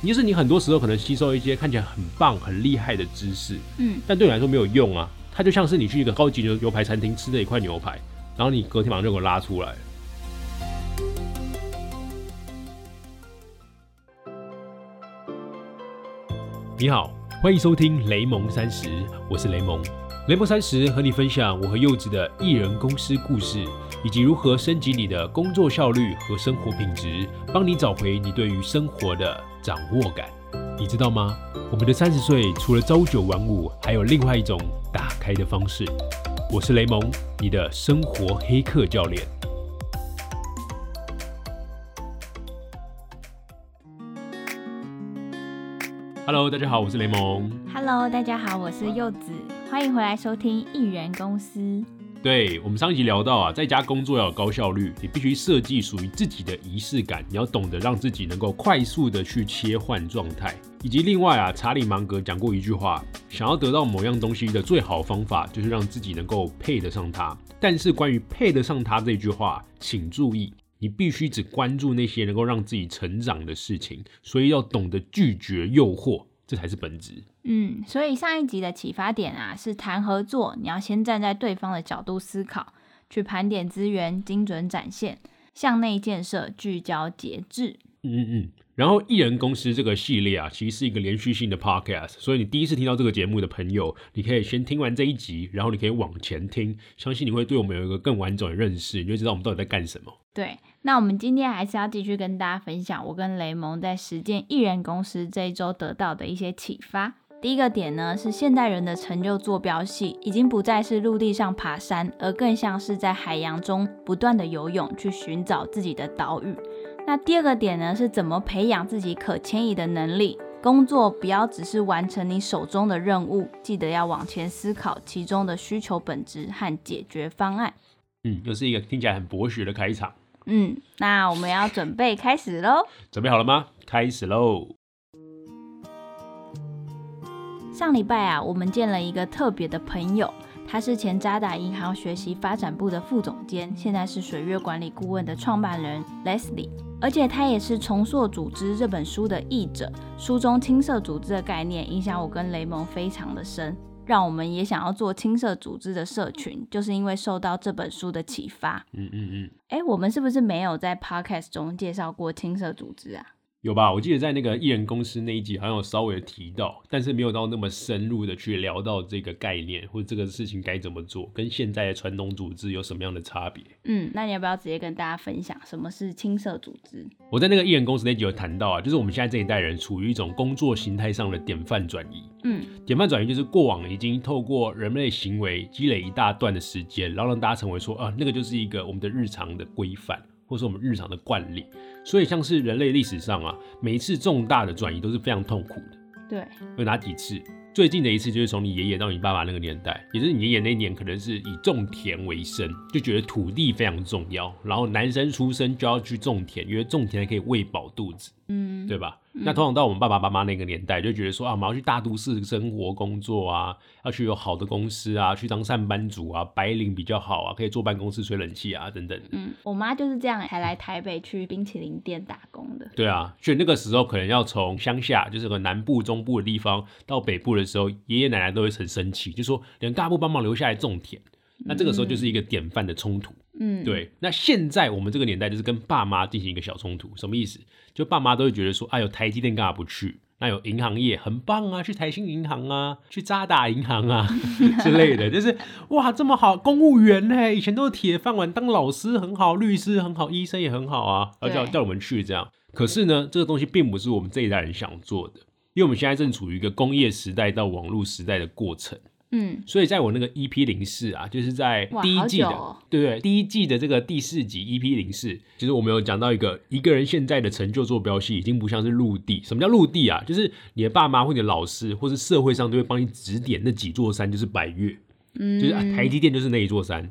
你就是你很多时候可能吸收一些看起来很棒、很厉害的知识，嗯，但对你来说没有用啊。它就像是你去一个高级牛牛排餐厅吃的一块牛排，然后你隔天马上就给我拉出来。你好，欢迎收听雷蒙三十，我是雷蒙。雷蒙三十和你分享我和柚子的艺人公司故事，以及如何升级你的工作效率和生活品质，帮你找回你对于生活的掌握感。你知道吗？我们的三十岁除了朝九晚五，还有另外一种打开的方式。我是雷蒙，你的生活黑客教练。Hello，大家好，我是雷蒙。Hello，大家好，我是柚子，欢迎回来收听艺人公司。对我们上一集聊到啊，在家工作要有高效率，你必须设计属于自己的仪式感，你要懂得让自己能够快速的去切换状态，以及另外啊，查理芒格讲过一句话，想要得到某样东西的最好方法就是让自己能够配得上它。但是关于配得上它这句话，请注意，你必须只关注那些能够让自己成长的事情，所以要懂得拒绝诱惑，这才是本质。嗯，所以上一集的启发点啊，是谈合作，你要先站在对方的角度思考，去盘点资源，精准展现，向内建设，聚焦节制。嗯嗯嗯。然后艺人公司这个系列啊，其实是一个连续性的 podcast，所以你第一次听到这个节目的朋友，你可以先听完这一集，然后你可以往前听，相信你会对我们有一个更完整的认识，你就知道我们到底在干什么。对，那我们今天还是要继续跟大家分享我跟雷蒙在实践艺人公司这一周得到的一些启发。第一个点呢，是现代人的成就坐标系已经不再是陆地上爬山，而更像是在海洋中不断的游泳，去寻找自己的岛屿。那第二个点呢，是怎么培养自己可迁移的能力？工作不要只是完成你手中的任务，记得要往前思考其中的需求本质和解决方案。嗯，又是一个听起来很博学的开场。嗯，那我们要准备开始喽。准备好了吗？开始喽！上礼拜啊，我们见了一个特别的朋友，他是前渣打银行学习发展部的副总监，现在是水月管理顾问的创办人 Leslie，而且他也是《重塑组织》这本书的译者。书中青色组织的概念影响我跟雷蒙非常的深，让我们也想要做青色组织的社群，就是因为受到这本书的启发。嗯嗯嗯，哎，我们是不是没有在 Podcast 中介绍过青色组织啊？有吧？我记得在那个艺人公司那一集好像有稍微提到，但是没有到那么深入的去聊到这个概念或者这个事情该怎么做，跟现在的传统组织有什么样的差别。嗯，那你要不要直接跟大家分享什么是青色组织？我在那个艺人公司那集有谈到啊，就是我们现在这一代人处于一种工作形态上的典范转移。嗯，典范转移就是过往已经透过人类行为积累一大段的时间，然后让大家成为说啊，那个就是一个我们的日常的规范，或是我们日常的惯例。所以像是人类历史上啊，每一次重大的转移都是非常痛苦的。对，有哪几次？最近的一次就是从你爷爷到你爸爸那个年代，也就是你爷爷那一年可能是以种田为生，就觉得土地非常重要，然后男生出生就要去种田，因为种田可以喂饱肚子，嗯，对吧？那通常到我们爸爸妈妈那个年代，就觉得说啊，我们要去大都市生活工作啊，要去有好的公司啊，去当上班族啊，白领比较好啊，可以坐办公室吹冷气啊，等等。嗯，我妈就是这样才来台北去冰淇淋店打工的。对啊，所以那个时候可能要从乡下，就是个南部、中部的地方到北部的时候，爷爷奶奶都会很生气，就说连干部帮忙留下来种田。那这个时候就是一个典范的冲突。嗯，，对，那现在我们这个年代就是跟爸妈进行一个小冲突，什么意思？就爸妈都会觉得说，哎有台积电干嘛不去？那有银行业很棒啊，去台新银行啊，去渣打银行啊 之类的，就是哇这么好，公务员呢，以前都是铁饭碗，当老师很好，律师很好，医生也很好啊，而叫叫我们去这样。可是呢，这个东西并不是我们这一代人想做的，因为我们现在正处于一个工业时代到网络时代的过程。嗯，所以在我那个 EP 零四啊，就是在第一季的，哦对不对？第一季的这个第四集 EP 零四，其实我们有讲到一个一个人现在的成就坐标系已经不像是陆地。什么叫陆地啊？就是你的爸妈或你的老师，或是社会上都会帮你指点那几座山，就是百越，嗯，就是、啊、台积电就是那一座山，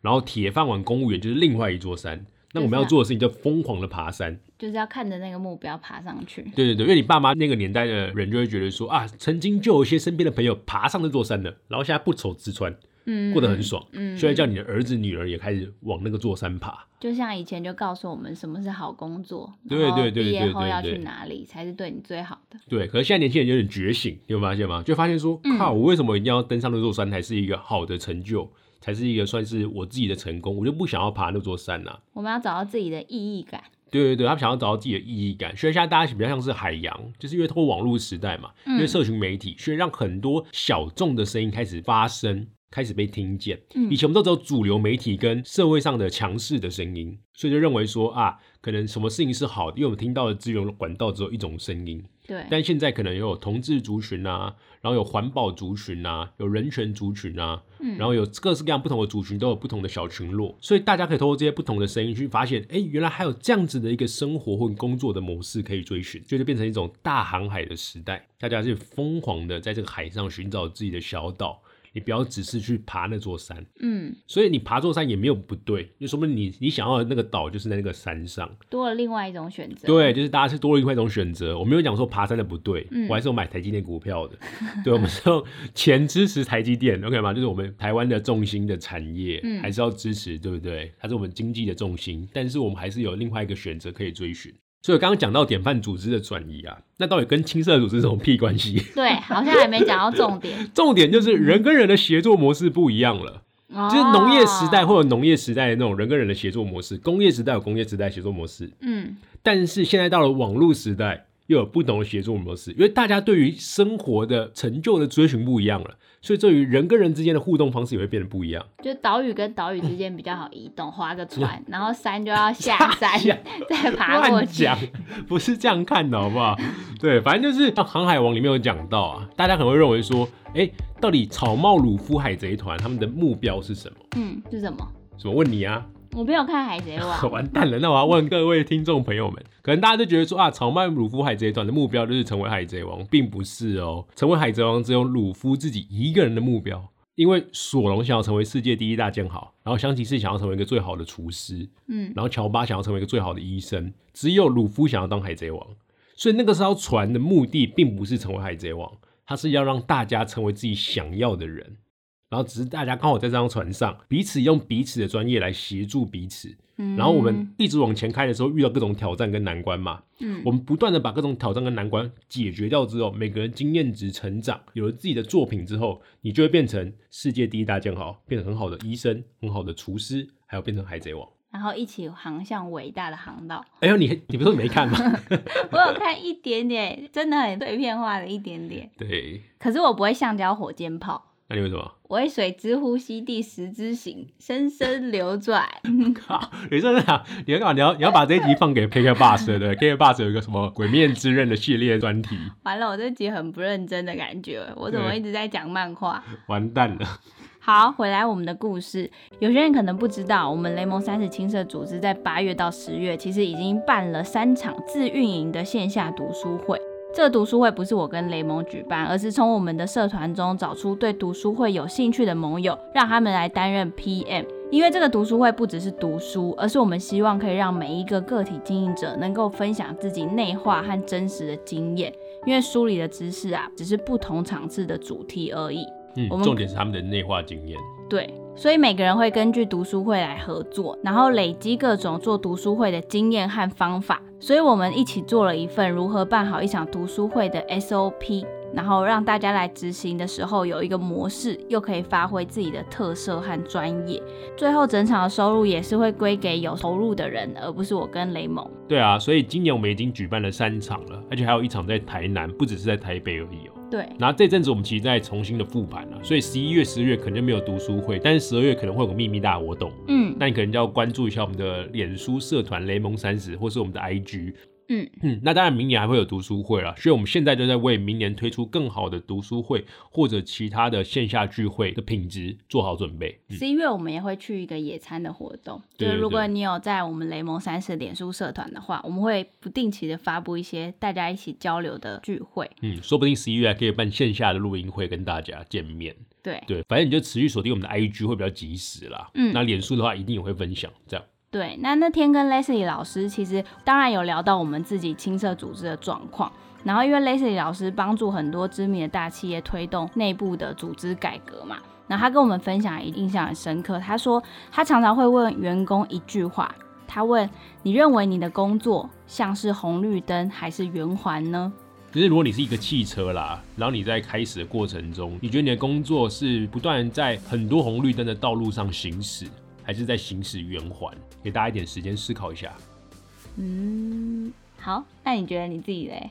然后铁饭碗公务员就是另外一座山。那我们要做的事情叫疯狂的爬山。就是要看着那个目标爬上去。对对对，因为你爸妈那个年代的人就会觉得说啊，曾经就有一些身边的朋友爬上那座山了，然后现在不愁吃穿。嗯过得很爽，嗯，所以叫你的儿子女儿也开始往那个座山爬。就像以前就告诉我们什么是好工作，对对对毕业对对后要去哪里才是对你最好的。对，可是现在年轻人有点觉醒，你有发现吗？就发现说，嗯靠，我为什么一定要登上那座山才是一个好的成就，才是一个算是我自己的成功？我就不想要爬那座山呐、我们要找到自己的意义感。对对对，他们想要找到自己的意义感，所以现在大家比较像是海洋，就是因为通过网络时代嘛，因为嗯社群媒体，所以让很多小众的声音开始发声，开始被听见。嗯以前我们都只有主流媒体跟社会上的强势的声音，所以就认为说啊，可能什么事情是好的，因为我们听到的资源管道只有一种声音。对，但现在可能有同志族群啊，然后有环保族群啊，有人权族群啊，嗯然后有各式各样不同的族群，都有不同的小群落，所以大家可以透过这些不同的声音去发现，哎，原来还有这样子的一个生活或工作的模式可以追寻，所以就变成一种大航海的时代，大家是疯狂的在这个海上寻找自己的小岛。你不要只是去爬那座山，嗯，所以你爬座山也没有不对，就说明你你想要的那个岛就是在那个山上。多了另外一种选择。对，就是大家是多了另外一种选择。我没有讲说爬山的不对，嗯我还是有买台积电股票的。对，我们是用 钱支持台积电，OK 吗？就是我们台湾的重心的产业，嗯还是要支持，对不对？它是我们经济的重心，但是我们还是有另外一个选择可以追寻。所以我刚刚讲到典范组织的转移啊，那到底跟青色组织有什么屁关系？对，好像还没讲到重点，重点就是人跟人的协作模式不一样了。就就是农业时代或者农业时代的那种人跟人的协作模式，工业时代有工业时代的协作模式，嗯，但是现在到了网络时代，又有不同的协作模式，因为大家对于生活的成就的追寻不一样了，所以对于人跟人之间的互动方式也会变得不一样。就岛屿跟岛屿之间比较好移动，划个船，然后山就要下山 下 再爬过去。乱讲，不是这样看的好不好？对，反正就是像《航海王》里面有讲到啊，大家可能会认为说，哎，到底草帽鲁夫海贼团他们的目标是什么？嗯，是什么？什么问你啊？我没有看《海贼王》完蛋了，那我要问各位听众朋友们，可能大家都觉得说啊，草帽鲁夫海贼团的目标就是成为海贼王，并不是哦，成为海贼王只有鲁夫自己一个人的目标。因为索隆想要成为世界第一大剑豪，然后香吉士想要成为一个最好的厨师，嗯，然后乔巴想要成为一个最好的医生，只有鲁夫想要当海贼王。所以那个艘船的目的并不是成为海贼王，他是要让大家成为自己想要的人。然后只是大家刚好在这张船上，彼此用彼此的专业来协助彼此。嗯然后我们一直往前开的时候，遇到各种挑战跟难关嘛，嗯我们不断的把各种挑战跟难关解决掉之后，每个人经验值成长，有了自己的作品之后，你就会变成世界第一大剑豪，变成很好的医生、很好的厨师，还有变成海贼王。然后一起航向伟大的航道。哎呦，你你不是说你没看吗？我有看一点点，真的很碎片化的一点点。对，可是我不会橡胶火箭炮，那你为什么？我会水之呼吸第十之行，深深流转。靠，你说啥？你要？你要你要把这一集放给 KK Bus 对不对？KK Bus 有一个什么《鬼面之刃》的系列专题，完了，我这集很不认真的感觉，我怎么一直在讲漫画？完蛋了。好，回来我们的故事。有些人可能不知道，我们雷蒙三十青社组织在八月到十月，其实已经办了三场自运营的线下读书会。这个读书会不是我跟雷蒙举办，而是从我们的社团中找出对读书会有兴趣的盟友，让他们来担任 PM。因为这个读书会不只是读书，而是我们希望可以让每一个个体经营者能够分享自己内化和真实的经验。因为书里的知识啊，只是不同场次的主题而已。嗯我，们重点是他们的内化经验。对，所以每个人会根据读书会来合作，然后累积各种做读书会的经验和方法。所以我们一起做了一份如何办好一场读书会的 SOP，然后让大家来执行的时候有一个模式，又可以发挥自己的特色和专业。最后整场的收入也是会归给有投入的人，而不是我跟雷蒙。对啊，所以今年我们已经举办了三场了，而且还有一场在台南，不只是在台北而已哦。对，然后这阵子我们其实在重新的复盘了，所以十一月、十月可能就没有读书会，但是十二月可能会有个秘密大活动，嗯那你可能就要关注一下我们的脸书社团雷蒙三十，或是我们的 IG。嗯嗯，那当然明年还会有读书会了，所以我们现在就在为明年推出更好的读书会或者其他的线下聚会的品质做好准备。嗯，十一月我们也会去一个野餐的活动，就是如果你有在我们雷蒙三十脸书社团的话，我们会不定期的发布一些大家一起交流的聚会。嗯，说不定十一月还可以办线下的录音会跟大家见面。对对，反正你就持续锁定我们的 IG 会比较及时啦。嗯那脸书的话一定也会分享这样。对，那那天跟 Leslie 老师其实当然有聊到我们自己青社组织的状况，然后因为 Leslie 老师帮助很多知名的大企业推动内部的组织改革嘛。然后他跟我们分享，印象很深刻。他说他常常会问员工一句话，他问你认为你的工作像是红绿灯还是圆环呢？就是如果你是一个汽车啦，然后你在开始的过程中，你觉得你的工作是不断在很多红绿灯的道路上行驶，还是在行驶圆环？给大家一点时间思考一下。嗯，好，那你觉得你自己嘞？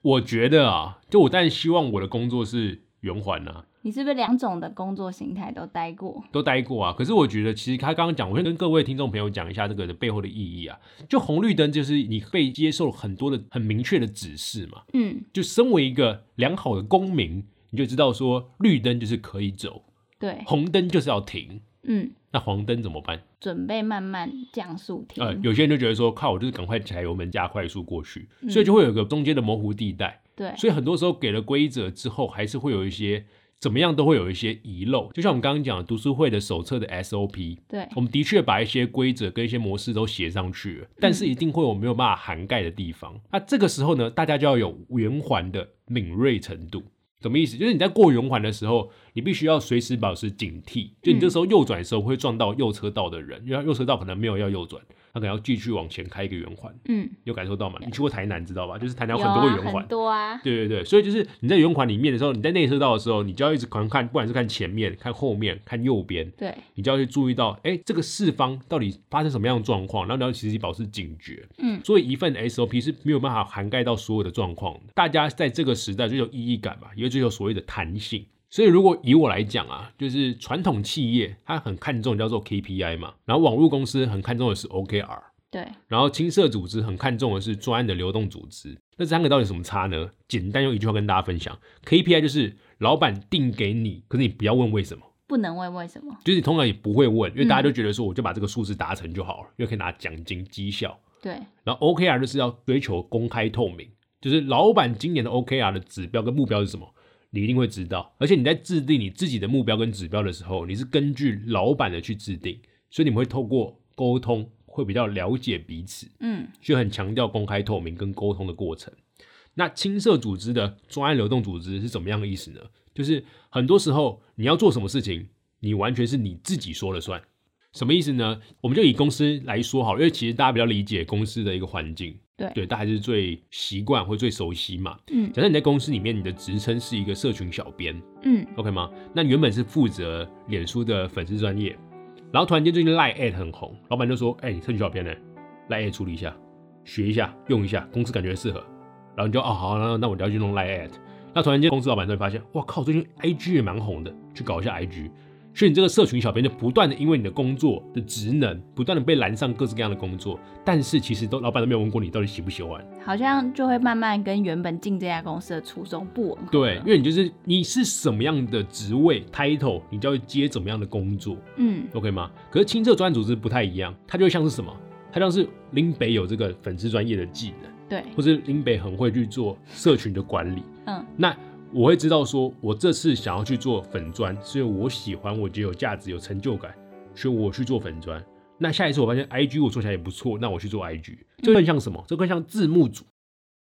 我觉得啊，就我当然希望我的工作是圆环啊。你是不是两种的工作形态都待过？都待过啊。可是我觉得，其实他刚刚讲，我先跟各位听众朋友讲一下这个的背后的意义啊。就红绿灯，就是你被接受很多的很明确的指示嘛。嗯，就身为一个良好的公民，你就知道说绿灯就是可以走，对，红灯就是要停。嗯，那黄灯怎么办？准备慢慢降速停。呃，有些人就觉得说，靠，我就是赶快踩油门加快速过去，所以就会有个中间的模糊地带。对，所以很多时候给了规则之后，还是会有一些怎么样都会有一些遗漏。就像我们刚刚讲读书会的手册的 SOP，对，我们的确把一些规则跟一些模式都写上去了，但是一定会有没有办法涵盖的地方。那这个时候呢，大家就要有圆环的敏锐程度。什么意思？就是你在过圆环的时候，你必须要随时保持警惕。就你这时候右转的时候会撞到右车道的人，因为右车道可能没有要右转，他可能要继续往前开一个圆环。嗯，有感受到吗？你去过台南知道吧？就是台南有有很多个啊，圆环很。多啊。对对对，所以就是你在圆环里面的时候，你在内车道的时候，你就要一直可能看，不管是看前面、看后面、看右边，对，你就要去注意到，哎，这个四方到底发生什么样的状况，然后你要其实保持警觉。嗯，所以一份 SOP 是没有办法涵盖到所有的状况的。大家在这个时代追求意义感嘛，也会追求所谓的弹性。所以如果以我来讲啊，就是传统企业它很看重叫做 KPI 嘛，然后网络公司很看重的是 OKR。对，然后青色组织很看重的是专案的流动组织，那这三个到底有什么差呢？简单用一句话跟大家分享，KPI 就是老板定给你，可是你不要问为什么，不能问为什么。就是你通常也不会问，因为大家都觉得说我就把这个数字达成就好了，因为可以拿奖金绩效。对，然后 OKR 就是要追求公开透明，就是老板今年的 OKR 的指标跟目标是什么，你一定会知道。而且你在制定你自己的目标跟指标的时候，你是根据老板的去制定，所以你们会透过沟通，会比较了解彼此。嗯，就很强调公开透明跟沟通的过程。那青色组织的专案流动组织是怎么样的意思呢？就是很多时候你要做什么事情，你完全是你自己说了算。什么意思呢？我们就以公司来说好，因为其实大家比较理解公司的一个环境，对对，大家是最习惯或最熟悉嘛。嗯假设你在公司里面，你的职称是一个社群小编嗯，，OK 吗？那你原本是负责脸书的粉丝专业，然后突然间最近 Lite at 很红，老板就说：“哎、你社群小编呢？赖 at 处理一下，学一下，用一下，公司感觉适合。”然后你就哦好，那那我就要去弄 Lite at。那突然间公司老板就会发现，哇靠，最近 IG 也蛮红的，去搞一下 IG。所以你这个社群小编就不断的因为你的工作的职能，不断的被拦上各式各样的工作，但是其实都老板都没有问过你到底喜不喜欢。好像就会慢慢跟原本进这家公司的初衷不吻合。对，因为你就是你是什么样的职位 title，你就要接怎么样的工作。嗯，OK 吗？可是清澈专案组织不太一样，它就像是什么？它像是林北有这个粉丝专业的技能，对，或是林北很会去做社群的管理。嗯，那我会知道说，我这次想要去做粉砖，是因为我喜欢，我觉得有价值、有成就感，所以我去做粉砖。那下一次我发现 IG 我做起来也不错，那我去做 IG，这更像什么？这更像字幕组。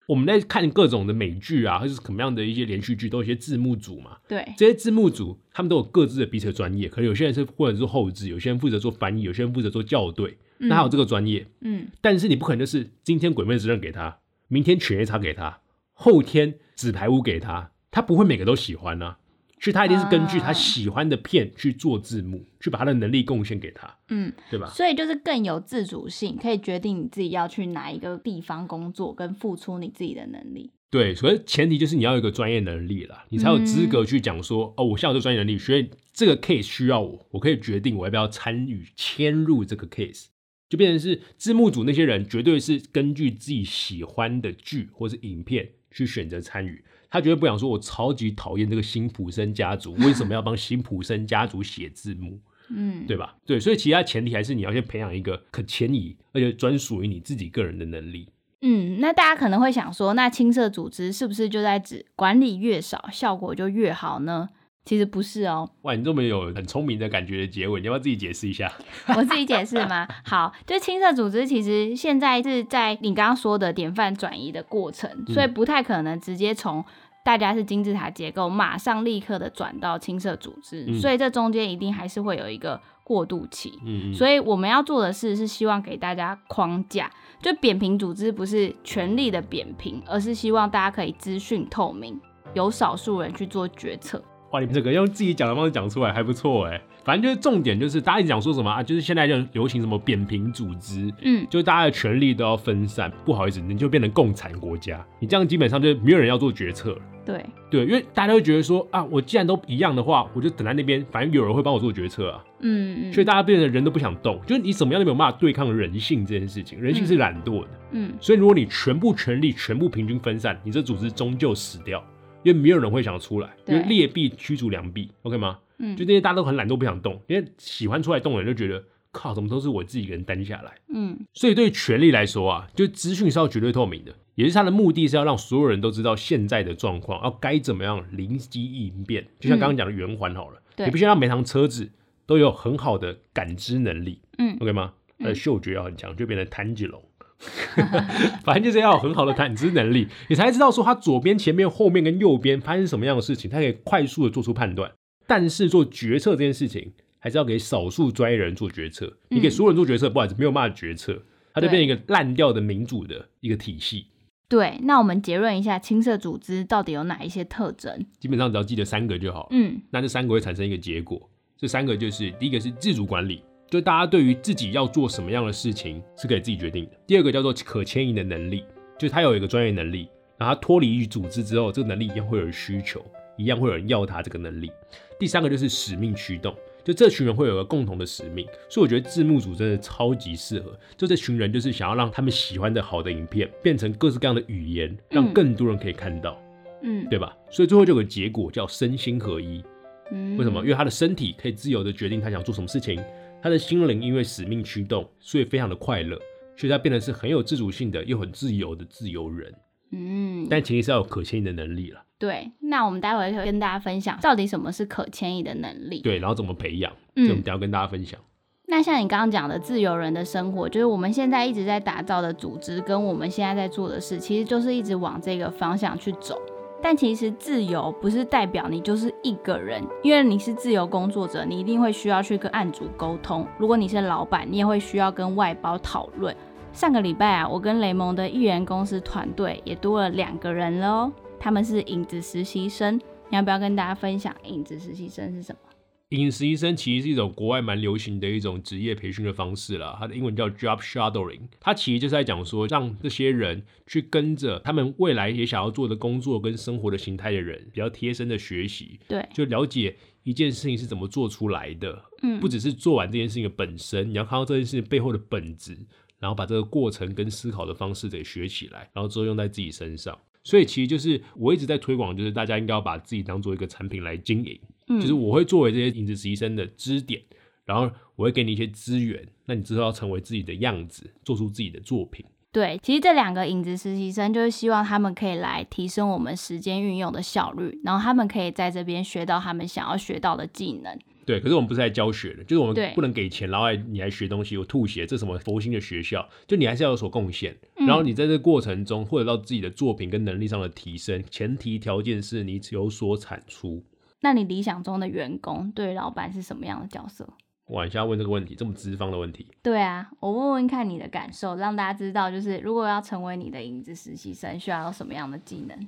我们在看各种的美剧啊，或者是什么样的一些连续剧，都有一些字幕组嘛。对，这些字幕组他们都有各自的彼此的专业，可能有些人是或者是做后置，有些人负责做翻译，有些人负责做校对，那还有这个专业。嗯，但是你不可能就是今天鬼灭之刃给他，明天犬夜叉给他，后天纸牌屋给他，他不会每个都喜欢啊。所以他一定是根据他喜欢的片去做字幕，去把他的能力贡献给他，嗯，对吧？所以就是更有自主性，可以决定你自己要去哪一个地方工作，跟付出你自己的能力。对，所以前提就是你要有一个专业能力啦，你才有资格去讲说，哦，我现在有这个专业能力，所以这个 case 需要我，我可以决定我要不要参与迁入这个 case，就变成是字幕组那些人绝对是根据自己喜欢的剧或是影片去选择参与，他绝对不想说我超级讨厌这个辛普森家族，为什么要帮辛普森家族写字幕？嗯，对吧？对，所以其他前提还是你要先培养一个可迁移而且专属于你自己个人的能力。嗯，那大家可能会想说，那青色组织是不是就在指管理越少，效果就越好呢？其实不是哦，哇，你这么有很聪明的感觉的结尾，你要不要自己解释一下？我自己解释吗？好，就青色组织其实现在是在你刚刚说的典范转移的过程，所以不太可能直接从大家是金字塔结构，马上立刻的转到青色组织，嗯所以这中间一定还是会有一个过渡期。嗯嗯，所以我们要做的事是希望给大家框架，就扁平组织不是权力的扁平，而是希望大家可以资讯透明，由少数人去做决策。哇，你们这个用自己讲的方式讲出来还不错哎。反正就是重点就是大家一直讲说什么啊，就是现在就流行什么扁平组织，嗯，就是大家的权力都要分散。不好意思，你就变成共产国家，你这样基本上就没有人要做决策了。对，对，因为大家会觉得说啊，我既然都一样的话，我就等在那边，反正有人会帮我做决策啊。嗯嗯所以大家变成人都不想动，就是你怎么样都没有办法对抗人性这件事情。人性是懒惰的，嗯所以如果你全部权力全部平均分散，你这组织终究死掉，因为没有人会想出来，因为劣币驱逐良币，OK 吗？嗯就那些大家都很懒，都不想动，因为喜欢出来动的人就觉得靠，怎么都是我自己一个人担下来。嗯所以对权力来说啊，就资讯是要绝对透明的，也就是它的目的是要让所有人都知道现在的状况，要该怎么样灵机应变。就像刚刚讲的圆环好了，对你必须让每趟车子都有很好的感知能力嗯，OK 吗？它的嗅觉要很强，就变成谭吉龙。反正就是要有很好的感知能力，你才知道说他左边、前面、后面跟右边发生什么样的事情，他可以快速的做出判断。但是做决策这件事情，还是要给少数专业人做决策。你给所有人做决策，不好意思，没有办法决策，它就变成一个烂掉的民主的一个体系。对。那我们结论一下，青色组织到底有哪一些特征？基本上只要记得三个就好。嗯那这三个会产生一个结果，这三个就是第一个是自主管理，就大家对于自己要做什么样的事情是可以自己决定的。第二个叫做可迁移的能力，就是他有一个专业能力，然后他脱离于组织之后，这个能力一样会有人需求，一样会有人要他这个能力。第三个就是使命驱动，就这群人会有个共同的使命，所以我觉得字幕组真的超级适合。就这群人就是想要让他们喜欢的好的影片变成各式各样的语言，让更多人可以看到，嗯对吧？所以最后就有个结果叫身心合一。嗯，为什么？因为他的身体可以自由的决定他想做什么事情，他的心灵因为使命驱动，所以非常的快乐，所以他变得是很有自主性的又很自由的自由人。嗯，但前提是要有可迁移的能力了，对。那我们待会会跟大家分享到底什么是可迁移的能力。对，然后怎么培养，这我们嗯等下跟大家分享。那像你刚刚讲的自由人的生活，就是我们现在一直在打造的组织，跟我们现在在做的事，其实就是一直往这个方向去走。但其实自由不是代表你就是一个人，因为你是自由工作者，你一定会需要去跟案主沟通。如果你是老板，你也会需要跟外包讨论。上个礼拜啊，我跟雷蒙的艺人公司团队也多了两个人喽，他们是影子实习生。你要不要跟大家分享影子实习生是什么？影实习生其实是一种国外蛮流行的一种职业培训的方式啦，它的英文叫 job shadowing。它其实就是在讲说，让这些人去跟着他们未来也想要做的工作跟生活的形态的人，比较贴身的学习，对，就了解一件事情是怎么做出来的。嗯不只是做完这件事情的本身，你要看到这件事情背后的本质，然后把这个过程跟思考的方式给学起来，然后之后用在自己身上。所以其实就是我一直在推广，就是大家应该要把自己当做一个产品来经营。嗯就是我会作为这些影子实习生的支点，然后我会给你一些资源，那你之后要成为自己的样子，做出自己的作品。对，其实这两个影子实习生就是希望他们可以来提升我们时间运用的效率，然后他们可以在这边学到他们想要学到的技能。对，可是我们不是来教学的，就是我们不能给钱，然后你来学东西，我吐血，这什么佛心的学校？就你还是要有所贡献，嗯然后你在这个过程中获得到自己的作品跟能力上的提升，前提条件是你有所产出。那你理想中的员工对老板是什么样的角色？哇，你现在问这个问题，这么资方的问题，对啊，我问问看你的感受，让大家知道，就是如果要成为你的影子实习生，需要有什么样的技能？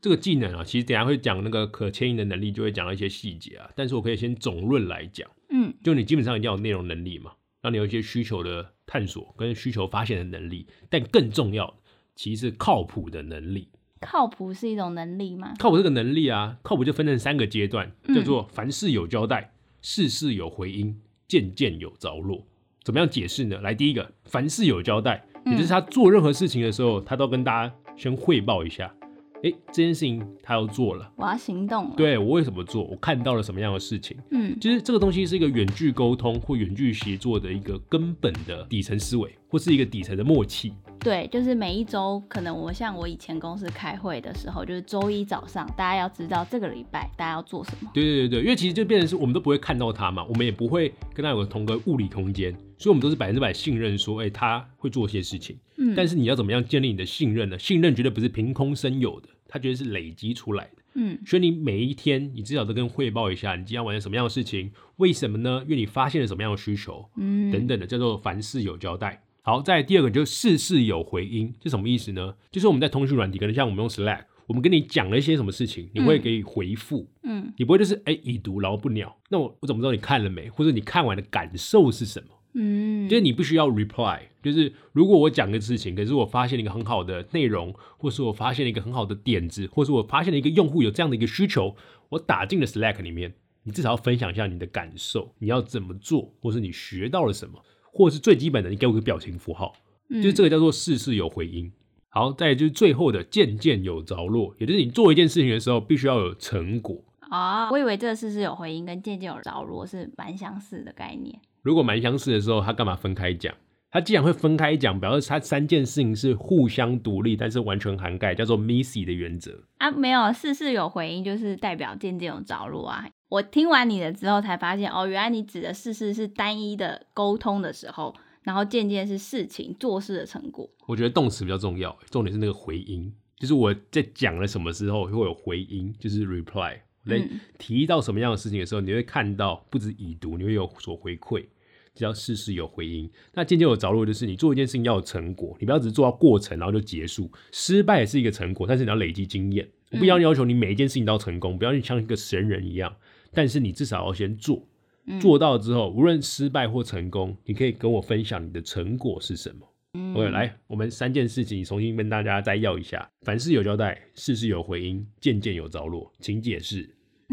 这个技能啊，其实等下会讲那个可迁移的能力，就会讲到一些细节啊。但是我可以先总论来讲，嗯就你基本上一定要有内容能力嘛，让你有一些需求的探索跟需求发现的能力，但更重要的其实是靠谱的能力。靠谱是一种能力吗？靠谱这个能力啊，靠谱就分成三个阶段，嗯叫做凡事有交代，事事有回音，件件有着落。怎么样解释呢？来，第一个，凡事有交代，也就是他做任何事情的时候，他都跟大家先汇报一下，诶，这件事情他要做了，我要行动了。，对我为什么做，我看到了什么样的事情。嗯其实这个东西是一个远距沟通或远距协作的一个根本的底层思维，或是一个底层的默契。对，就是每一周，可能我像我以前公司开会的时候，就是周一早上，大家要知道这个礼拜大家要做什么。对对对对，因为其实就变成是我们都不会看到他嘛，我们也不会跟他有个同个物理空间，所以我们都是百分之百信任说，哎、他会做些事情。嗯，但是你要怎么样建立你的信任呢？信任绝对不是凭空生有的，它绝对是累积出来的。嗯所以你每一天，你至少都跟汇报一下，你今天完成什么样的事情，为什么呢？因为你发现了什么样的需求，嗯等等的，叫做凡事有交代。好，再第二个就是事事有回音，这什么意思呢？就是我们在通讯软体，可能像我们用 Slack，我们跟你讲了一些什么事情，你会给予回复，嗯你不会就是哎已读然后不鸟，那我我怎么知道你看了没，或者你看完的感受是什么？嗯，就是你必须要 reply，就是如果我讲个事情，可是我发现了一个很好的内容，或是我发现了一个很好的点子，或是我发现了一个用户有这样的一个需求，我打进了 Slack 里面，你至少要分享一下你的感受，你要怎么做，或是你学到了什么，或者是最基本的，你给我个表情符号，嗯就是这个叫做事事有回音。好，再就是最后的渐渐有着落，也就是你做一件事情的时候，必须要有成果。哦，我以为这个事事有回音，跟渐渐有着落是蛮相似的概念。如果蛮相似的时候，他干嘛分开讲？他既然会分开讲，表示他三件事情是互相独立，但是完全涵盖，叫做 Missy 的原则。啊，没有事事有回音，就是代表渐渐有着落啊。我听完你的之后才发现，哦，原来你指的事事是单一的沟通的时候，然后渐渐是事情做事的成果。我觉得动词比较重要，重点是那个回音，就是我在讲了什么时候会有回音，就是 reply。我在嗯提到什么样的事情的时候，你会看到不止已读，你会有所回馈，只要事事有回音。那渐渐有着落，就是你做一件事情要有成果，你不要只是做到过程然后就结束，失败也是一个成果，但是你要累积经验。我不要要求你每一件事情都要成功，不要像一个神人一样，但是你至少要先做，做到之后，无论失败或成功，你可以跟我分享你的成果是什么。嗯 OK，来，我们三件事情重新跟大家再要一下：凡事有交代，事事有回音，件件有着落，请解释。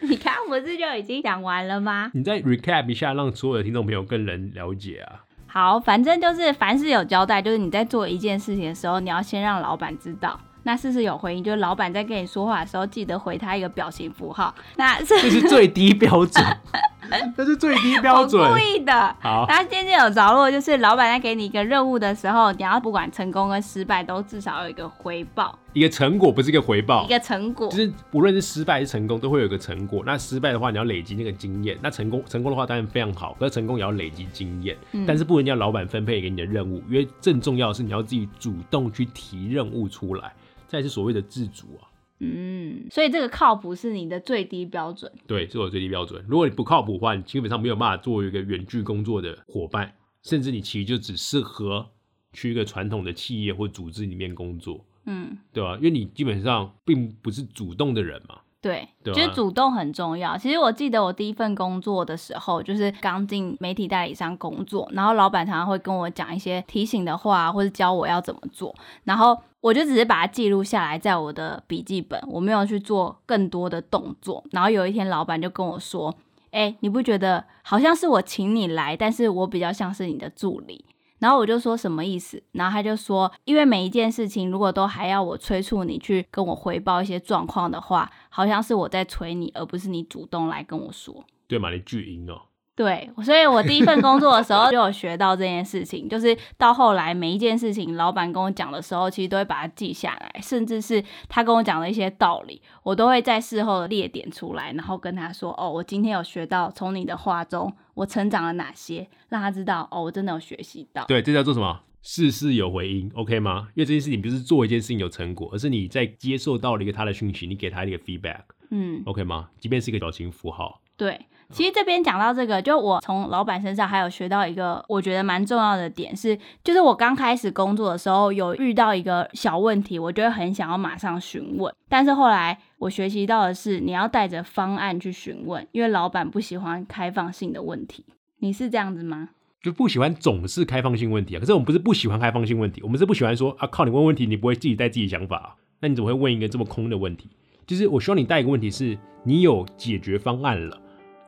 你看，不是就已经讲完了吗？你再 recap 一下，让所有的听众朋友更能了解啊。好，反正就是凡事有交代，就是你在做一件事情的时候，你要先让老板知道。那事事有回应，就是老板在跟你说话的时候，记得回他一个表情符号。那是这是最低标准，这是最低标准我故。意的。好，那渐渐有着落，就是老板在给你一个任务的时候，你要不管成功跟失败，都至少有一个回报，一个成果不是一个回报一，个成果就。是无论是失败还是成功，都会有一个成果。那失败的话，你要累积那个经验；那成功成功的话，当然非常好，可是成功也要累积经验。嗯但是不能叫老板分配给你的任务，因为更重要的是你要自己主动去提任务出来，这才是所谓的自主啊。嗯，所以这个靠谱是你的最低标准。对，是我的最低标准。如果你不靠谱的话，你基本上没有办法做一个远距工作的伙伴，甚至你其实就只适合去一个传统的企业或组织里面工作，嗯，对吧、因为你基本上并不是主动的人嘛。对，对啊就是主动很重要。其实我记得我第一份工作的时候，就是刚进媒体代理商工作，然后老板常常会跟我讲一些提醒的话，或者教我要怎么做，然后我就只是把它记录下来在我的笔记本，我没有去做更多的动作。然后有一天，老板就跟我说：“哎、你不觉得好像是我请你来，但是我比较像是你的助理？”然后我就说什么意思？然后他就说，因为每一件事情如果都还要我催促你去跟我回报一些状况的话，好像是我在催你，而不是你主动来跟我说。对嘛？你巨婴哦，对，所以我第一份工作的时候就有学到这件事情，就是到后来每一件事情，老板跟我讲的时候，其实都会把它记下来，甚至是他跟我讲的一些道理，我都会在事后列点出来，然后跟他说：“哦，我今天有学到从你的话中我成长了哪些，让他知道哦，我真的有学习到。”对，这叫做什么？事事有回音，OK 吗？因为这件事情不是做一件事情有成果，而是你在接受到了一个他的讯息，你给他一个 feedback，OK 嗯，吗？即便是一个表情符号，对，其实这边讲到这个，就我从老板身上还有学到一个我觉得蛮重要的点是，就是我刚开始工作的时候有遇到一个小问题，我就会很想要马上询问，但是后来我学习到的是，你要带着方案去询问，因为老板不喜欢开放性的问题。你是这样子吗？就不喜欢总是开放性问题啊。可是我们不是不喜欢开放性问题，我们是不喜欢说啊，靠你问问题，你不会自己带自己想法、啊，那你怎么会问一个这么空的问题？就是我希望你带一个问题是，你有解决方案了，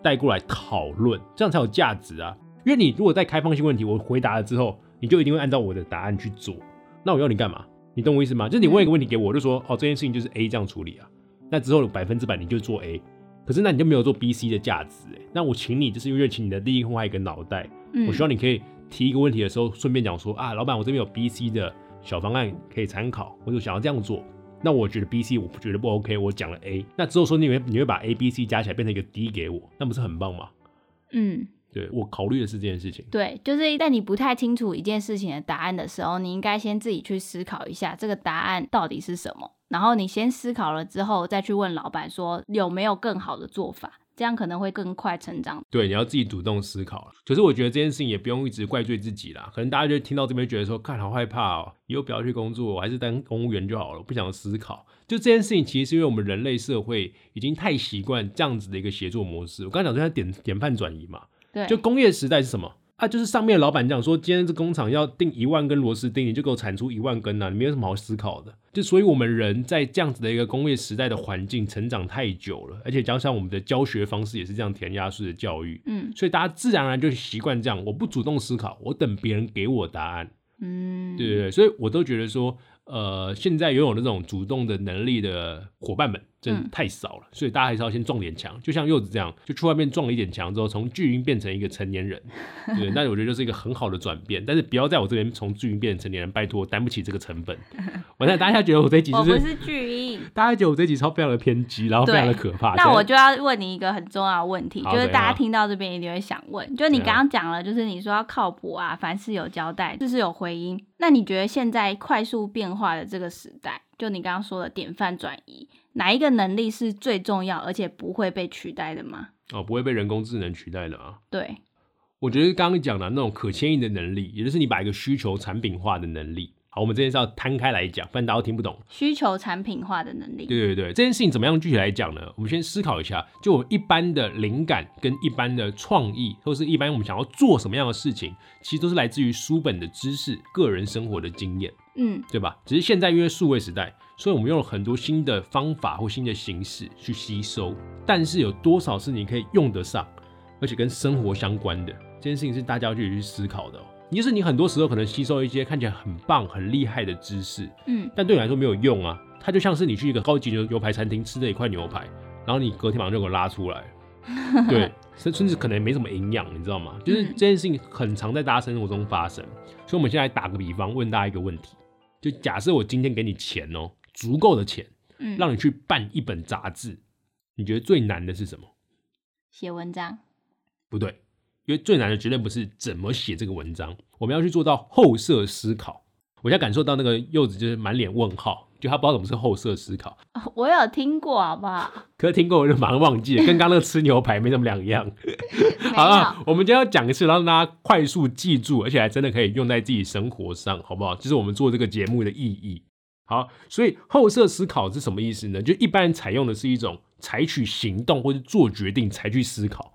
带过来讨论，这样才有价值啊。因为你如果在开放性问题，我回答了之后，你就一定会按照我的答案去做，那我要你干嘛？你懂我意思吗？就是你问一个问题给我，我就说哦，这件事情就是 A 这样处理啊，那之后百分之百你就做 A，可是那你就没有做 B、C 的价值哎，那我请你就是因为请你的利益换一个脑袋，嗯我希望你可以提一个问题的时候，顺便讲说啊，老板，我这边有 B、C 的小方案可以参考，我就想要这样做。那我觉得 B、C 我不觉得不 OK，我讲了 A，那之后说你会你会把 A、B、C 加起来变成一个 D 给我，那不是很棒吗？嗯，对我考虑的是这件事情。对，就是在你不太清楚一件事情的答案的时候，你应该先自己去思考一下这个答案到底是什么，然后你先思考了之后，再去问老板说有没有更好的做法，这样可能会更快成长。对，你要自己主动思考了。可是我觉得这件事情也不用一直怪罪自己啦，可能大家就听到这边觉得说，看好害怕哦，以后不要去工作，我还是当公务员就好了，不想思考。就这件事情，其实是因为我们人类社会已经太习惯这样子的一个协作模式。我刚才讲说，它典典范转移嘛。对，就工业时代是什么？啊，就是上面的老板讲说，今天这工厂要订一万根螺丝钉，你就给我产出一万根呐，你没有什么好思考的。就所以，我们人在这样子的一个工业时代的环境成长太久了，而且加上我们的教学方式也是这样填鸭式的教育，嗯，所以大家自然而然就习惯这样，我不主动思考，我等别人给我答案，嗯，对对对，所以我都觉得说，呃，现在拥有那种主动的能力的伙伴们。真的太少了，所以大家还是要先撞点墙，就像柚子这样，就去外面撞了一点墙之后，从巨婴变成一个成年人，对，那我觉得就是一个很好的转变。但是不要在我这边从巨婴变成成年人，拜托，担不起这个成本。我现在大家觉得我这集就是不是巨婴，大家觉得我这集超非常的偏激，然后非常的可怕。那我就要问你一个很重要的问题，就是大家听到这边一定会想问，就你刚刚讲了，就是你说要靠谱啊，凡事有交代，事事有回音。那你觉得现在快速变化的这个时代，就你刚刚说的典范转移？哪一个能力是最重要，而且不会被取代的吗？哦，不会被人工智能取代的啊。对，我觉得刚刚讲的那种可迁移的能力，也就是你把一个需求产品化的能力。好，我们这件事要摊开来讲，不然大家都听不懂。需求产品化的能力。对对对，这件事情怎么样具体来讲呢？我们先思考一下，就我们一般的灵感跟一般的创意，或是一般我们想要做什么样的事情，其实都是来自于书本的知识、个人生活的经验，嗯，对吧？只是现在因为数位时代，所以我们用了很多新的方法或新的形式去吸收，但是有多少是你可以用得上，而且跟生活相关的？这件事情是大家要去思考的。就是你很多时候可能吸收一些看起来很棒、很厉害的知识，嗯，但对你来说没有用啊。它就像是你去一个高级牛牛排餐厅吃的一块牛排，然后你隔天马上就给我拉出来，对，甚甚至可能没什么营养，你知道吗？就是这件事情很常在大家生活中发生。所以，我们现在打个比方，问大家一个问题：就假设我今天给你钱哦，足够的钱，嗯，让你去办一本杂志，你觉得最难的是什么？写文章？不对。因为最难的绝对不是怎么写这个文章，我们要去做到后设思考。我现在感受到那个柚子就是满脸问号，就他不知道什么是后设思考。我有听过，好不好？可是听过我就马上忘记了，跟刚那个吃牛排没什么两样。好了，我们今天要讲一次，让大家快速记住，而且还真的可以用在自己生活上，好不好？这是我们做这个节目的意义。好，所以后设思考是什么意思呢？就一般人采用的是一种采取行动或者做决定才去思考。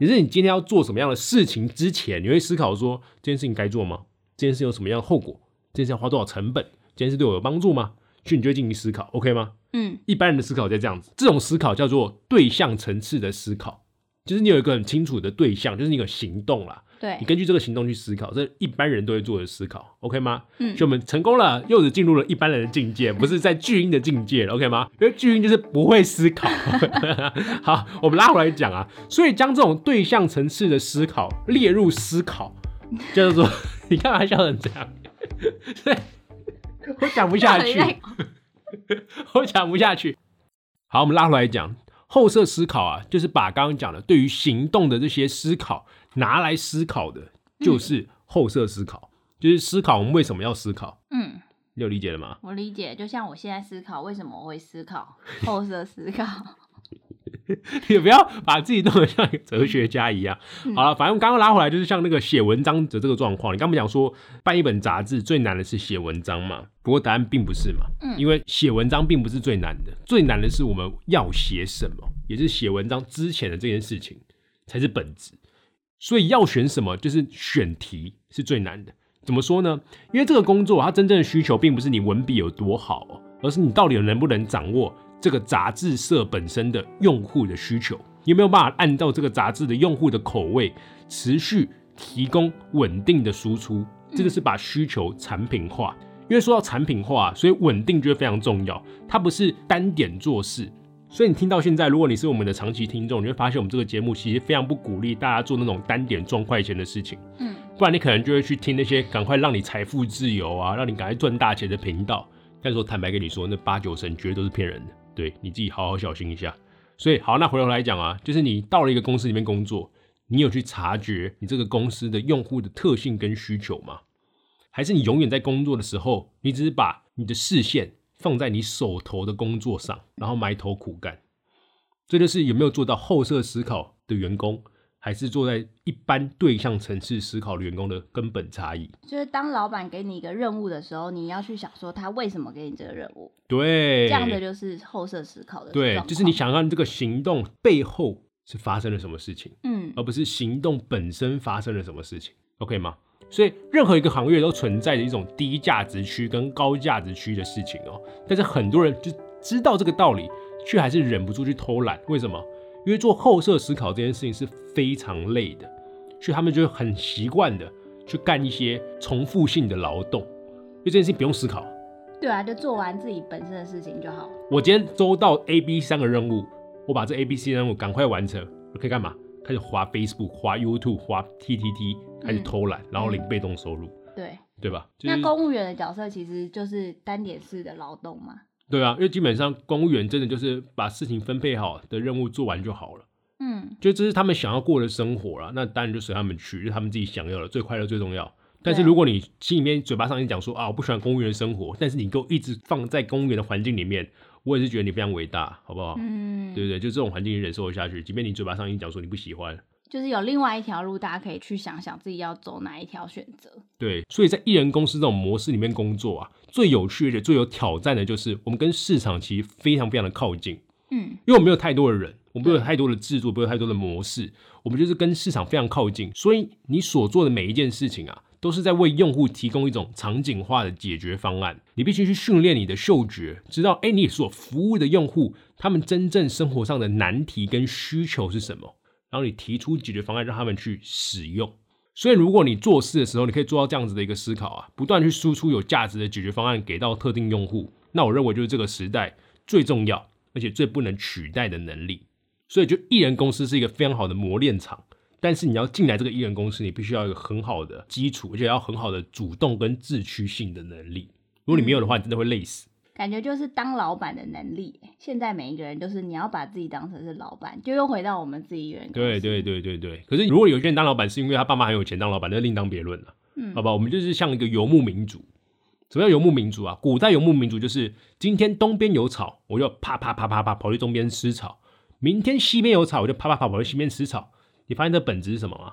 也是你今天要做什么样的事情之前，你会思考说这件事情该做吗？这件事有什么样的后果？这件事要花多少成本？这件事对我有帮助吗？所以你就会进行思考，OK 吗？嗯，一般人的思考在这样子，这种思考叫做对象层次的思考，就是你有一个很清楚的对象，就是你有行动啦。对，你根据这个行动去思考，这一般人都会做的思考，OK 吗？嗯，就我们成功了，柚子进入了一般人的境界，不是在巨婴的境界了，OK 吗？因为巨婴就是不会思考。好，我们拉回来讲啊，所以将这种对象层次的思考列入思考，就是说你干嘛笑成这样？对，我讲不下去，我讲不下去。好，我们拉回来讲后设思考啊，就是把刚刚讲的对于行动的这些思考。拿来思考的，就是后设思考，就是思考我们为什么要思考。嗯，你有理解了吗？我理解，就像我现在思考为什么我会思考后设思考。你不要把自己弄得像一个哲学家一样。好了，反正刚刚拉回来就是像那个写文章的这个状况。你刚不讲说办一本杂志最难的是写文章嘛？不过答案并不是嘛。嗯，因为写文章并不是最难的，最难的是我们要写什么，也是写文章之前的这件事情才是本质。所以要选什么，就是选题是最难的。怎么说呢？因为这个工作它真正的需求并不是你文笔有多好，而是你到底能不能掌握这个杂志社本身的用户的需求，有没有办法按照这个杂志的用户的口味，持续提供稳定的输出。这个是把需求产品化。因为说到产品化，所以稳定就会非常重要。它不是单点做事。所以你听到现在，如果你是我们的长期听众，你会发现我们这个节目其实非常不鼓励大家做那种单点赚快钱的事情。嗯，不然你可能就会去听那些赶快让你财富自由啊，让你赶快赚大钱的频道。但是我坦白跟你说，那八九成绝对都是骗人的。对你自己好好小心一下。所以好，那回头来讲啊，就是你到了一个公司里面工作，你有去察觉你这个公司的用户的特性跟需求吗？还是你永远在工作的时候，你只是把你的视线放在你手头的工作上，然后埋头苦干？这就是有没有做到后设思考的员工，还是坐在一般对象层次思考的员工的根本差异。就是当老板给你一个任务的时候，你要去想说他为什么给你这个任务，对，这样的就是后设思考的。对，就是你想让这个行动背后是发生了什么事情，嗯，而不是行动本身发生了什么事情，OK 吗？所以任何一个行业都存在着一种低价值区跟高价值区的事情哦。但是很多人就知道这个道理，却还是忍不住去偷懒。为什么？因为做后设思考这件事情是非常累的，所以他们就很习惯的去干一些重复性的劳动，因为这件事情不用思考。对啊，就做完自己本身的事情就好。我今天收到 A、B 三个任务，我把这 A、B、C 任务赶快完成，我可以干嘛？开始滑 Facebook、滑 YouTube、滑 TTT，开始偷懒，然后领被动收入，对对吧？那公务员的角色其实就是单点式的劳动嘛。对啊，因为基本上公务员真的就是把事情分配好的任务做完就好了。嗯，就这是他们想要过的生活了，那当然就随他们去，就他们自己想要的，最快乐最重要。但是如果你心里面嘴巴上一讲说啊，我不喜欢公务员生活，但是你给我一直放在公务员的环境里面，我也是觉得你非常伟大，好不好？嗯，对不对？就这种环境你忍受下去，即便你嘴巴上一讲说你不喜欢。就是有另外一条路，大家可以去想想自己要走哪一条选择。对，所以在艺人公司这种模式里面工作啊，最有趣的、最有挑战的就是我们跟市场其实非常非常的靠近。嗯，因为我们没有太多的人，我们没有太多的制作，没有太多的模式，我们就是跟市场非常靠近。所以你所做的每一件事情啊，都是在为用户提供一种场景化的解决方案。你必须去训练你的嗅觉，知道哎，你所服务的用户他们真正生活上的难题跟需求是什么。然后你提出解决方案，让他们去使用。所以，如果你做事的时候，你可以做到这样子的一个思考啊，不断去输出有价值的解决方案给到特定用户，那我认为就是这个时代最重要而且最不能取代的能力。所以，就艺人公司是一个非常好的磨练场。但是，你要进来这个艺人公司，你必须要有一个很好的基础，而且要很好的主动跟自驱性的能力。如果你没有的话，你真的会累死。感觉就是当老板的能力。现在每一个人都是你要把自己当成是老板，就又回到我们自己人。对对对对对。可是如果有些人当老板是因为他爸妈很有钱当老板，那另当别论了。嗯，好吧，我们就是像一个游牧民族。什么叫游牧民族啊？古代游牧民族就是今天东边有草，我就啪啪啪啪啪跑去东边吃草；明天西边有草，我就啪啪啪跑去西边吃草。你发现这本质是什么吗？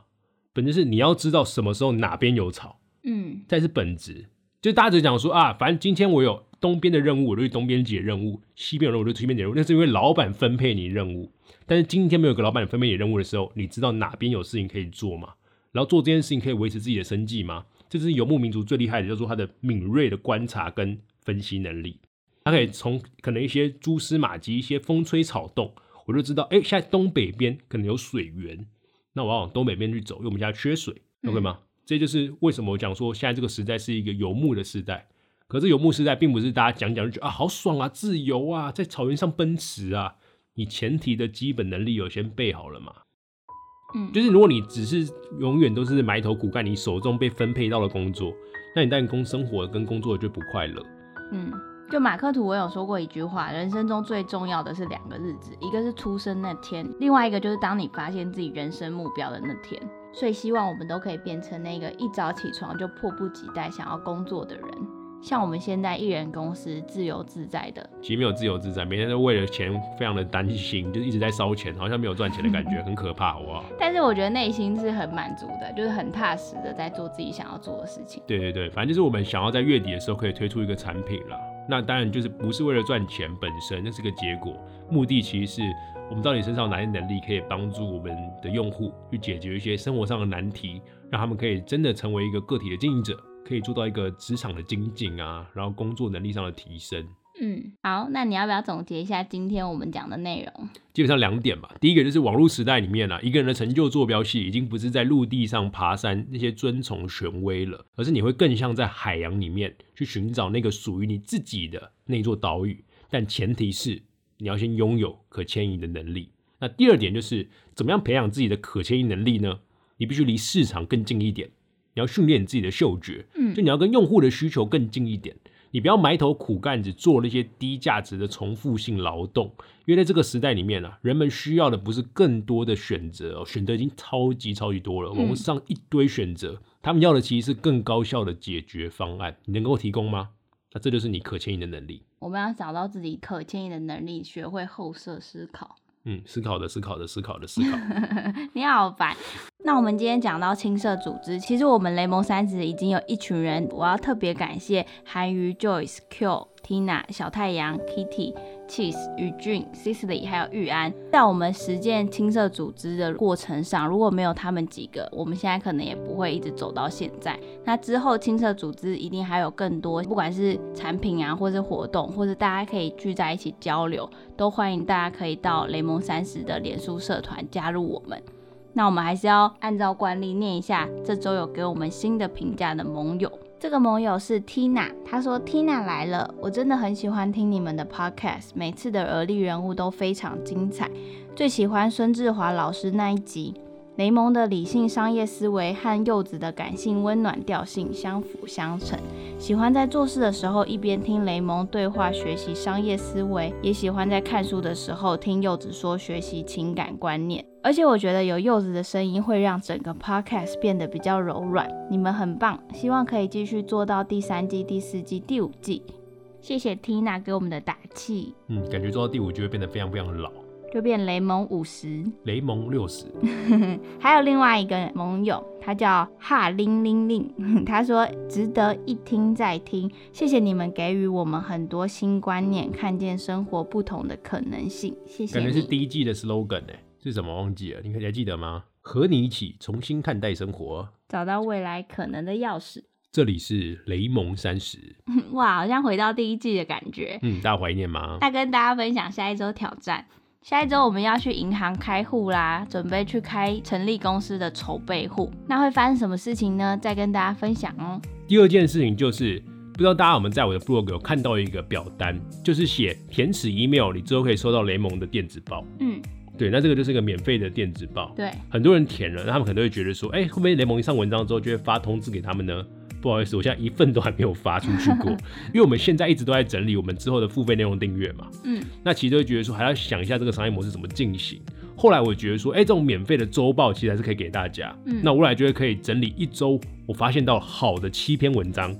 本质是你要知道什么时候哪边有草。嗯，这是本质。就大家只讲说啊，反正今天我有。东边的任务我就去东边解任务，西边的任务我就西边解任务。那是因为老板分配你任务。但是今天没有个老板分配你任务的时候，你知道哪边有事情可以做吗？然后做这件事情可以维持自己的生计吗？这是游牧民族最厉害的，叫做他的敏锐的观察跟分析能力。他可以从可能一些蛛丝马迹、一些风吹草动，我就知道，哎，现在东北边可能有水源，那我要往东北边去走，因为我们现在缺水，OK 吗？这就是为什么我讲说现在这个时代是一个游牧的时代。可是游牧时代并不是大家讲讲就觉得啊好爽啊自由啊在草原上奔驰啊，你前提的基本能力有先备好了嘛？嗯，就是如果你只是永远都是埋头苦干，你手中被分配到了工作，那你但工生活跟工作就不快乐。嗯，就马克吐我有说过一句话，人生中最重要的是两个日子，一个是出生那天，另外一个就是当你发现自己人生目标的那天。所以希望我们都可以变成那个一早起床就迫不及待想要工作的人。像我们现在艺人公司自由自在的，其实没有自由自在，每天都为了钱非常的担心，就是一直在烧钱，好像没有赚钱的感觉，很可怕，好不好？但是我觉得内心是很满足的，就是很踏实的在做自己想要做的事情。对对对，反正就是我们想要在月底的时候可以推出一个产品啦。那当然就是不是为了赚钱本身，那是个结果，目的其实是我们到底身上哪些能力可以帮助我们的用户去解决一些生活上的难题，让他们可以真的成为一个个体的经营者。可以做到一个职场的精进啊，然后工作能力上的提升。嗯，好，那你要不要总结一下今天我们讲的内容？基本上两点吧。第一个就是网络时代里面啊，一个人的成就坐标系已经不是在陆地上爬山那些遵从权威了，而是你会更像在海洋里面去寻找那个属于你自己的那座岛屿。但前提是你要先拥有可迁移的能力。那第二点就是怎么样培养自己的可迁移能力呢？你必须离市场更近一点。你要训练你自己的嗅觉，嗯，就你要跟用户的需求更近一点。你你不要埋头苦干，只做那些低价值的重复性劳动。因为在这个时代里面啊，人们需要的不是更多的选择，哦选择已经超级超级多了，网上一堆选择，他们要的其实是更高效的解决方案。你能够提供吗？那这就是你可迁移的能力。我们要找到自己可迁移的能力，学会后设思考。嗯，思考的思考的思考的思考。你好烦。那我们今天讲到青社组织，其实我们雷蒙三子已经有一群人，我要特别感谢韩瑜、Joyce、Q、Tina、小太阳、Kitty。Cheese、宇俊、Sisley 还有玉安，在我们实践青色组织的过程上，如果没有他们几个，我们现在可能也不会一直走到现在。那之后青色组织一定还有更多，不管是产品啊，或是活动，或者大家可以聚在一起交流，都欢迎大家可以到雷蒙三十的脸书社团加入我们。那我们还是要按照惯例念一下这周有给我们新的评价的盟友。这个盟友是 Tina，她说 Tina 来了，我真的很喜欢听你们的 podcast，每次的而立人物都非常精彩，最喜欢孙志华老师那一集。雷蒙的理性商业思维和柚子的感性温暖调性相辅相成，喜欢在做事的时候一边听雷蒙对话学习商业思维，也喜欢在看书的时候听柚子说学习情感观念。而且我觉得有柚子的声音会让整个 podcast 变得比较柔软。你们很棒，希望可以继续做到第三季、第四季、第五季。谢谢 Tina 给我们的打气。嗯，感觉做到第五季会变得非常非常老。就变雷蒙五十，雷蒙六十，还有另外一个盟友，他叫哈铃铃铃，他说值得一听再听，谢谢你们给予我们很多新观念，看见生活不同的可能性，谢谢。感觉是第一季的 slogan 哎，是什么忘记了？你还记得吗？和你一起重新看待生活，找到未来可能的钥匙。这里是雷蒙三十，哇，好像回到第一季的感觉。嗯，大家怀念吗？那跟大家分享下一周挑战。下一周我们要去银行开户啦，准备去开成立公司的筹备户。那会发生什么事情呢？再跟大家分享哦。第二件事情就是，不知道大家有没有在我的 blog 有看到一个表单，就是写填此 email，你之后可以收到雷蒙的电子报。嗯，对，那这个就是一个免费的电子报。对，很多人填了，那他们可能会觉得说，哎，会不会雷蒙一上文章之后就会发通知给他们呢？不好意思，我现在一份都还没有发出去过，因为我们现在一直都在整理我们之后的付费内容订阅嘛。嗯，那其实就会觉得说，还要想一下这个商业模式怎么进行。后来我觉得说，哎，这种免费的周报其实还是可以给大家。嗯，那我来觉得可以整理一周，我发现到好的七篇文章，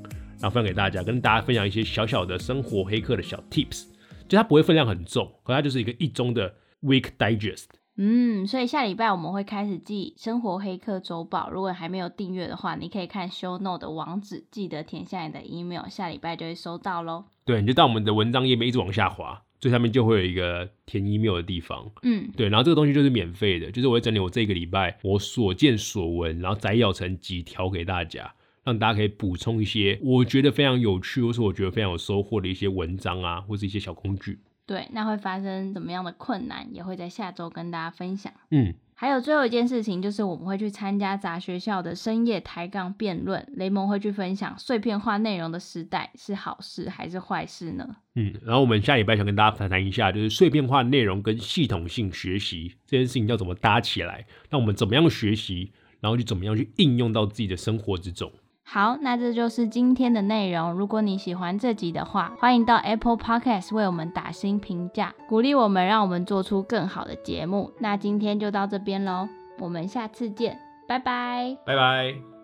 然后分享给大家，跟大家分享一些小小的生活黑客的小 tips，就它不会分量很重，可它就是一个一中的 week digest。嗯，所以下礼拜我们会开始寄生活黑客周报。如果还没有订阅的话，你可以看 show note 的网址，记得填下你的 email，下礼拜就会收到喽。对，你就到我们的文章页面一直往下滑，最下面就会有一个填 email 的地方。嗯，对，然后这个东西就是免费的，就是我会整理我这个礼拜我所见所闻，然后摘要成几条给大家，让大家可以补充一些我觉得非常有趣，或是我觉得非常有收获的一些文章啊，或是一些小工具。对，那会发生怎么样的困难，也会在下周跟大家分享。嗯，还有最后一件事情，就是我们会去参加杂学校的深夜抬杠辩论，雷蒙会去分享碎片化内容的时代是好事还是坏事呢？嗯，然后我们下礼拜想跟大家谈谈一下，就是碎片化内容跟系统性学习这件事情要怎么搭起来，那我们怎么样学习，然后就怎么样去应用到自己的生活之中。好，那这就是今天的内容。如果你喜欢这集的话，欢迎到 Apple Podcast 为我们打新评价，鼓励我们，让我们做出更好的节目。那今天就到这边喽，我们下次见，拜拜，拜拜。